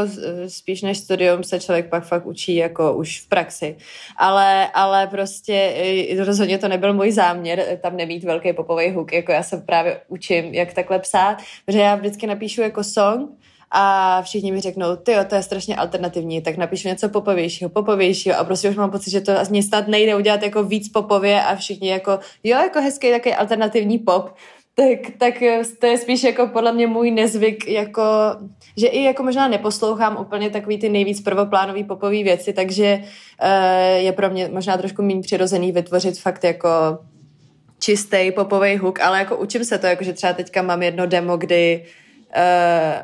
Speaker 2: spíš než studium se člověk pak fakt učí jako už v praxi. Ale, ale prostě e, rozhodně to nebyl můj záměr e, tam nemít velký popový huk, jako já se právě učím, jak takhle psát, protože já vždycky napíšu jako song, a všichni mi řeknou, ty to je strašně alternativní, tak napíšu něco popovějšího, popovějšího. A prostě už mám pocit, že to ani snad nejde udělat jako víc popově a všichni jako, jo, jako hezký takový alternativní pop, tak, tak to je spíš jako podle mě můj nezvyk, jako, že i jako možná neposlouchám úplně takový ty nejvíc prvoplánový popový věci, takže uh, je pro mě možná trošku méně přirozený vytvořit fakt jako čistý popový hook, ale jako učím se to, jako že třeba teďka mám jedno demo, kdy uh,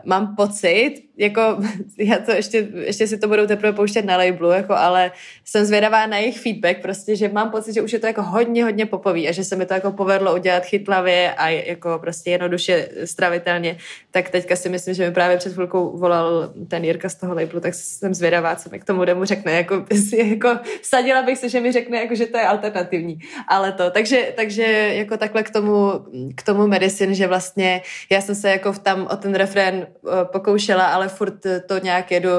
Speaker 2: mám pocit, jako <laughs> já to ještě, ještě si to budou teprve pouštět na labelu, jako, ale jsem zvědavá na jejich feedback, prostě, že mám pocit, že už je to jako hodně, hodně popový a že se mi to jako povedlo udělat chytlavě a jako prostě jednoduše stravitelně, tak teďka si myslím, že mi právě před chvilkou volal ten Jirka z toho labelu, tak jsem zvědavá, co mi k tomu demu řekne, jako, <laughs> jako sadila bych se, že mi řekne, jako, že to je alternativní, ale to, takže, takže jako takhle k tomu, k tomu medicine, že vlastně já jsem se jako tam o ten refrén uh, pokoušela, ale ale furt to nějak jedu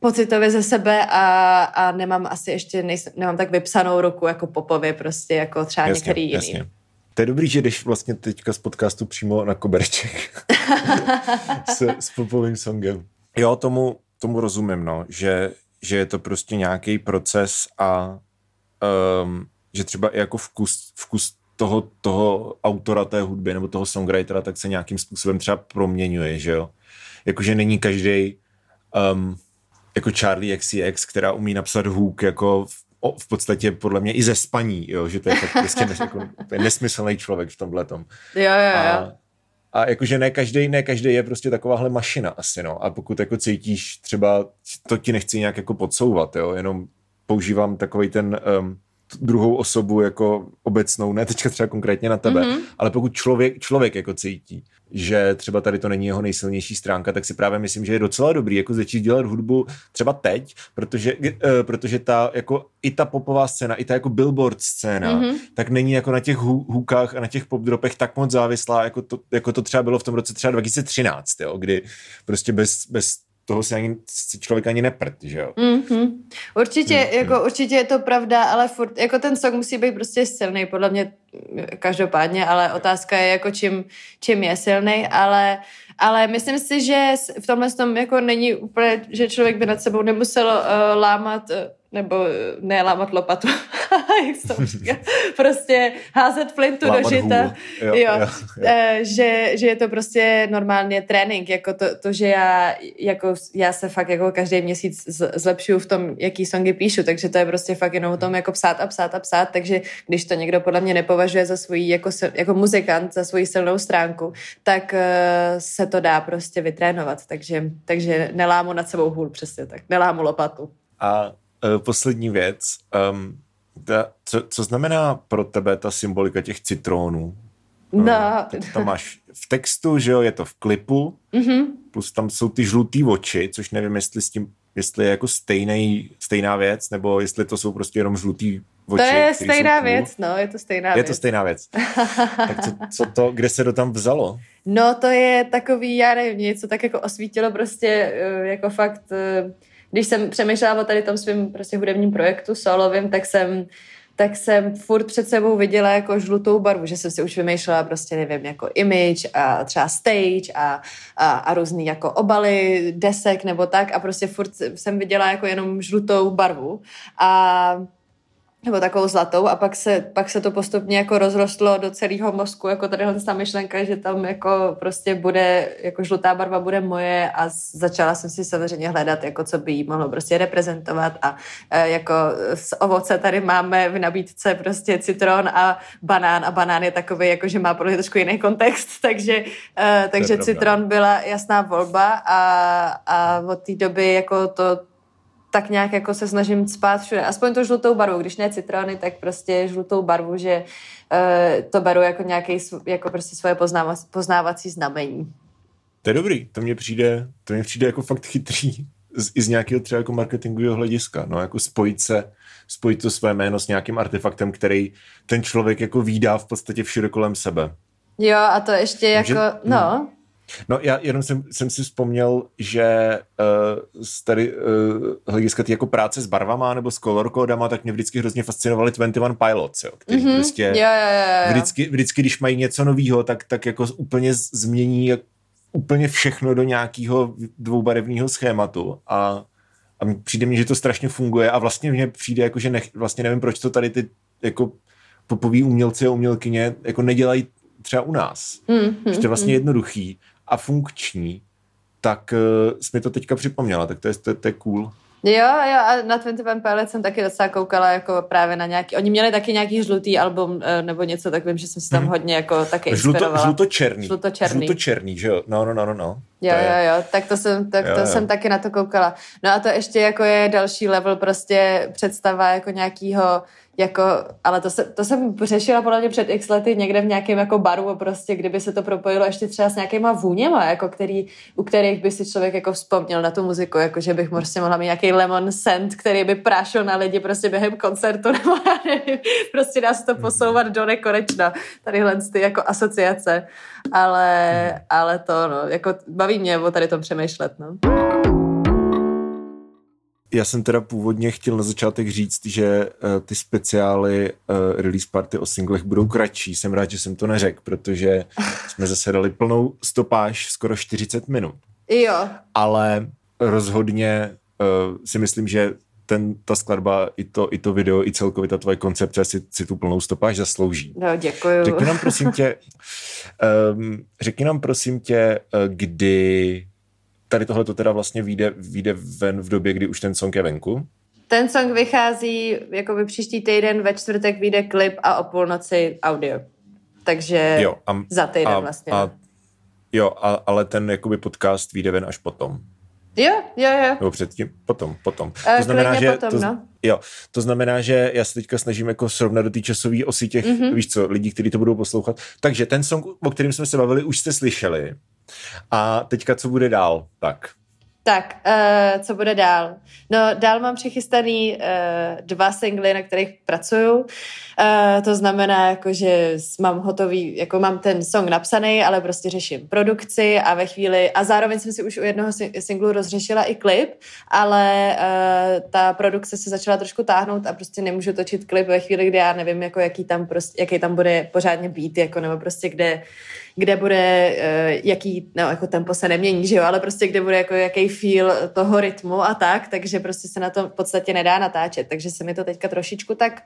Speaker 2: pocitově ze sebe a, a nemám asi ještě, nejsem, nemám tak vypsanou ruku jako popově prostě, jako třeba jasně, některý jiný. Jasně.
Speaker 1: To je dobrý, že jdeš vlastně teďka z podcastu přímo na koberček <laughs> s, s popovým songem. Jo, tomu, tomu rozumím, no, že, že je to prostě nějaký proces a um, že třeba i jako vkus, vkus toho, toho autora té hudby nebo toho songwritera tak se nějakým způsobem třeba proměňuje, že jo jakože není každý um, jako Charlie XCX, která umí napsat hook jako o, v podstatě podle mě i ze spaní, jo, že to je fakt prostě nes, jako, nesmyslný člověk v tomhle tom.
Speaker 2: Jo, jo, jo.
Speaker 1: A, a jakože ne každý, ne každý je prostě takováhle mašina asi, no. A pokud jako cítíš třeba, to ti nechci nějak jako podsouvat, jo, jenom používám takový ten um, druhou osobu jako obecnou, ne teďka třeba konkrétně na tebe, mm-hmm. ale pokud člověk, člověk jako cítí, že třeba tady to není jeho nejsilnější stránka, tak si právě myslím, že je docela dobrý jako začít dělat hudbu třeba teď, protože, uh, protože ta jako i ta popová scéna, i ta jako billboard scéna, mm-hmm. tak není jako na těch hukách a na těch popdropech tak moc závislá, jako to, jako to třeba bylo v tom roce třeba 2013, jo, kdy prostě bez, bez toho si ani si člověk ani neprt, že jo?
Speaker 2: Mm-hmm. Určitě, mm-hmm. jako určitě je to pravda, ale furt, jako ten song musí být prostě silný, podle mě každopádně, ale otázka je jako čím, čím je silný, ale, ale myslím si, že v tomhle tom jako není úplně, že člověk by nad sebou nemusel uh, lámat uh, nebo eh, ne lámat lopatu, <laughs> jak se prostě házet flintu lámat do žita, jo, jo, jo, jo. Eh, že, že je to prostě normálně trénink, jako to, to, že já, jako já se fakt jako každý měsíc zlepšuju v tom, jaký songy píšu, takže to je prostě fakt jenom o tom jako psát a psát a psát, takže když to někdo podle mě nepovažuje za svůj jako, jako muzikant, za svoji silnou stránku, tak uh, se to dá prostě vytrénovat, takže, takže nelámu nad sebou hůl, přesně tak, nelámu lopatu.
Speaker 1: A uh, poslední věc. Um, ta, co, co znamená pro tebe ta symbolika těch citrónů?
Speaker 2: No.
Speaker 1: Uh, to máš v textu, že jo, je to v klipu, mm-hmm. plus tam jsou ty žlutý oči, což nevím, jestli s tím jestli je jako stejný, stejná věc, nebo jestli to jsou prostě jenom žlutý oči.
Speaker 2: To je stejná věc, no, je to stejná
Speaker 1: je
Speaker 2: věc.
Speaker 1: Je to stejná věc. tak co, co to, kde se to tam vzalo?
Speaker 2: No, to je takový, já nevím, něco tak jako osvítilo prostě, eh, jako fakt když jsem přemýšlela o tady tom svém prostě hudebním projektu solovým, tak jsem tak jsem furt před sebou viděla jako žlutou barvu, že jsem si už vymýšlela prostě, nevím, jako image a třeba stage a, a, a různý jako obaly desek nebo tak a prostě furt jsem viděla jako jenom žlutou barvu. A nebo takovou zlatou a pak se, pak se to postupně jako rozrostlo do celého mozku, jako tady ta myšlenka, že tam jako prostě bude, jako žlutá barva bude moje a začala jsem si samozřejmě hledat, jako co by jí mohlo prostě reprezentovat a e, jako z ovoce tady máme v nabídce prostě citron a banán a banán je takový, jako že má podle trošku jiný kontext, <laughs> takže, e, takže citron byla jasná volba a, a od té doby jako to tak nějak jako se snažím spát všude. Aspoň to žlutou barvu, když ne citrony, tak prostě žlutou barvu, že uh, to beru jako nějaký, jako prostě svoje poznávací, poznávací znamení.
Speaker 1: To je dobrý, to mně přijde, to mně přijde jako fakt chytrý <laughs> z, i z nějakého třeba jako marketingového hlediska, no jako spojit se, spojit to své jméno s nějakým artefaktem, který ten člověk jako výdá v podstatě všude kolem sebe.
Speaker 2: Jo, a to ještě jako, Může, no, hmm.
Speaker 1: No já jenom jsem, jsem si vzpomněl, že uh, z tady uh, hlediska ty jako práce s barvama nebo s color kódama, tak mě vždycky hrozně fascinovali 21 Pilots, jo, který mm-hmm. prostě
Speaker 2: jo, jo, jo.
Speaker 1: Vždycky, vždycky, když mají něco nového, tak, tak jako úplně změní úplně všechno do nějakého dvoubarevného schématu a, a přijde mi, že to strašně funguje a vlastně mně přijde, jako, že nech, vlastně nevím, proč to tady ty jako popoví umělci a umělkyně jako nedělají třeba u nás. Mm, že to je vlastně mm. jednoduchý a funkční, tak uh, jsi mi to teďka připomněla, tak to je, to, to je cool.
Speaker 2: Jo, jo, a na 21 Pilots jsem taky docela koukala jako právě na nějaký, oni měli taky nějaký žlutý album eh, nebo něco, tak vím, že jsem si tam mhm. hodně jako taky inspirovala.
Speaker 1: Žluto, žlutočerný.
Speaker 2: Žlutočerný.
Speaker 1: Žlutočerný, že jo, no, no, no, no, no.
Speaker 2: Jo, jo, jo, tak to jsem, tak jo, to jo. jsem taky na to koukala. No a to ještě jako je další level prostě představa jako nějakýho jako, ale to, se, to jsem řešila podle mě před x lety někde v nějakém jako baru, prostě, kdyby se to propojilo ještě třeba s nějakýma vůněma, jako který, u kterých by si člověk jako vzpomněl na tu muziku, jako že bych prostě mohla mít nějaký lemon scent, který by prášil na lidi prostě během koncertu, <laughs> nebo já nevím, prostě dá se to posouvat do nekonečna, tadyhle ty jako asociace, ale, ale to, no, jako baví mě o tady tom přemýšlet, no.
Speaker 1: Já jsem teda původně chtěl na začátek říct, že uh, ty speciály uh, release party o singlech budou kratší. Jsem rád, že jsem to neřekl, protože <laughs> jsme zase dali plnou stopáž skoro 40 minut.
Speaker 2: Jo.
Speaker 1: Ale rozhodně uh, si myslím, že ten, ta skladba, i to, i to video, i celkově ta tvoje koncepce si, si tu plnou stopáž zaslouží.
Speaker 2: No, děkuju.
Speaker 1: Řekni nám prosím tě, um, <laughs> řekni nám prosím tě, kdy tady tohle to teda vlastně vyjde, vyjde ven v době, kdy už ten song je venku.
Speaker 2: Ten song vychází jako by příští týden, ve čtvrtek vyjde klip a o půlnoci audio. Takže jo, a, za týden a, vlastně. A,
Speaker 1: jo, a, ale ten jakoby podcast vyjde ven až potom.
Speaker 2: Jo, jo, jo.
Speaker 1: Nebo předtím, potom, potom. Uh, to znamená, že potom, to, no. jo, to znamená, že já se teďka snažím jako srovnat do té časové osy těch, mm-hmm. víš co, lidí, kteří to budou poslouchat. Takže ten song, o kterým jsme se bavili, už jste slyšeli. A teďka co bude dál? Tak.
Speaker 2: Tak, uh, co bude dál? No, dál mám přichystaný uh, dva singly, na kterých pracuju. Uh, to znamená, jako, že mám hotový, jako mám ten song napsaný, ale prostě řeším produkci a ve chvíli, a zároveň jsem si už u jednoho singlu rozřešila i klip, ale uh, ta produkce se začala trošku táhnout a prostě nemůžu točit klip ve chvíli, kdy já nevím, jako jaký tam prostě, jaký tam bude pořádně být, jako nebo prostě kde kde bude, uh, jaký, no jako tempo se nemění, že jo, ale prostě kde bude jako jaký feel toho rytmu a tak, takže prostě se na to v podstatě nedá natáčet, takže se mi to teďka trošičku tak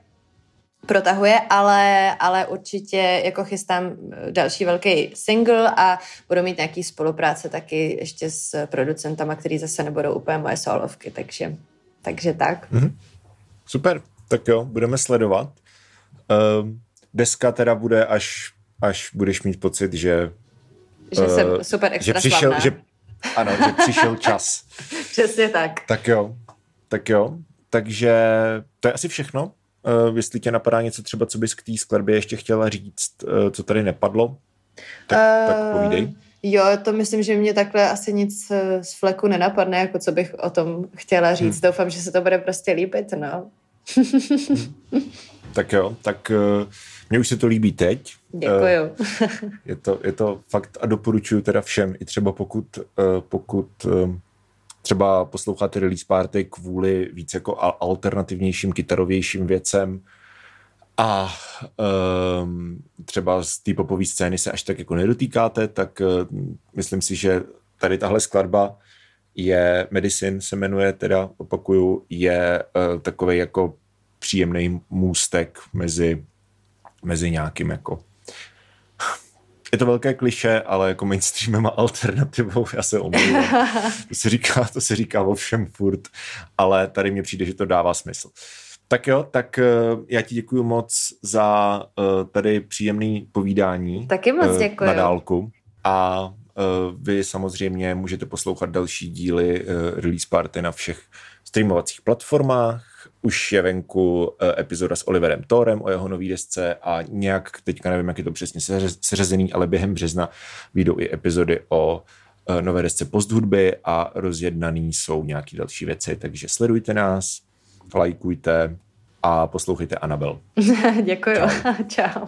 Speaker 2: protahuje, ale, ale určitě jako chystám další velký single a budu mít nějaký spolupráce taky ještě s producentama, který zase nebudou úplně moje solovky, takže, takže tak. Mm-hmm.
Speaker 1: Super, tak jo, budeme sledovat. Uh, deska teda bude až až budeš mít pocit, že...
Speaker 2: Že uh, jsem super extra že přišel,
Speaker 1: že, Ano, že přišel čas. <laughs>
Speaker 2: Přesně tak.
Speaker 1: Tak jo, tak jo. Takže to je asi všechno. Uh, jestli tě napadá něco třeba, co bys k té skladbě ještě chtěla říct, uh, co tady nepadlo, tak, uh, tak povídej.
Speaker 2: Jo, to myslím, že mě takhle asi nic z fleku nenapadne, jako co bych o tom chtěla říct. Hmm. Doufám, že se to bude prostě líbit, no.
Speaker 1: tak jo, tak uh, mně už se to líbí teď.
Speaker 2: Děkuju.
Speaker 1: Uh, je, to, je to fakt a doporučuju teda všem, i třeba pokud, uh, pokud uh, třeba posloucháte release party kvůli víc jako alternativnějším, kytarovějším věcem a um, třeba z té popové scény se až tak jako nedotýkáte, tak uh, myslím si, že tady tahle skladba je Medicine se jmenuje, teda opakuju, je uh, takový jako příjemný můstek mezi, mezi nějakým jako je to velké kliše, ale jako mainstreamem a alternativou, <laughs> já se omlouvám. to se říká, to se říká o všem furt, ale tady mně přijde, že to dává smysl. Tak jo, tak uh, já ti děkuji moc za uh, tady příjemný povídání.
Speaker 2: Taky moc děkuji.
Speaker 1: Uh, na dálku. A vy samozřejmě můžete poslouchat další díly Release Party na všech streamovacích platformách, už je venku eh, epizoda s Oliverem Thorem o jeho nový desce a nějak, teďka nevím, jak je to přesně seřazený, ale během března vyjdou i epizody o eh, nové desce posthudby a rozjednaný jsou nějaký další věci, takže sledujte nás, lajkujte a poslouchejte Anabel. <laughs>
Speaker 2: Děkuji. Čau. <laughs> Čau.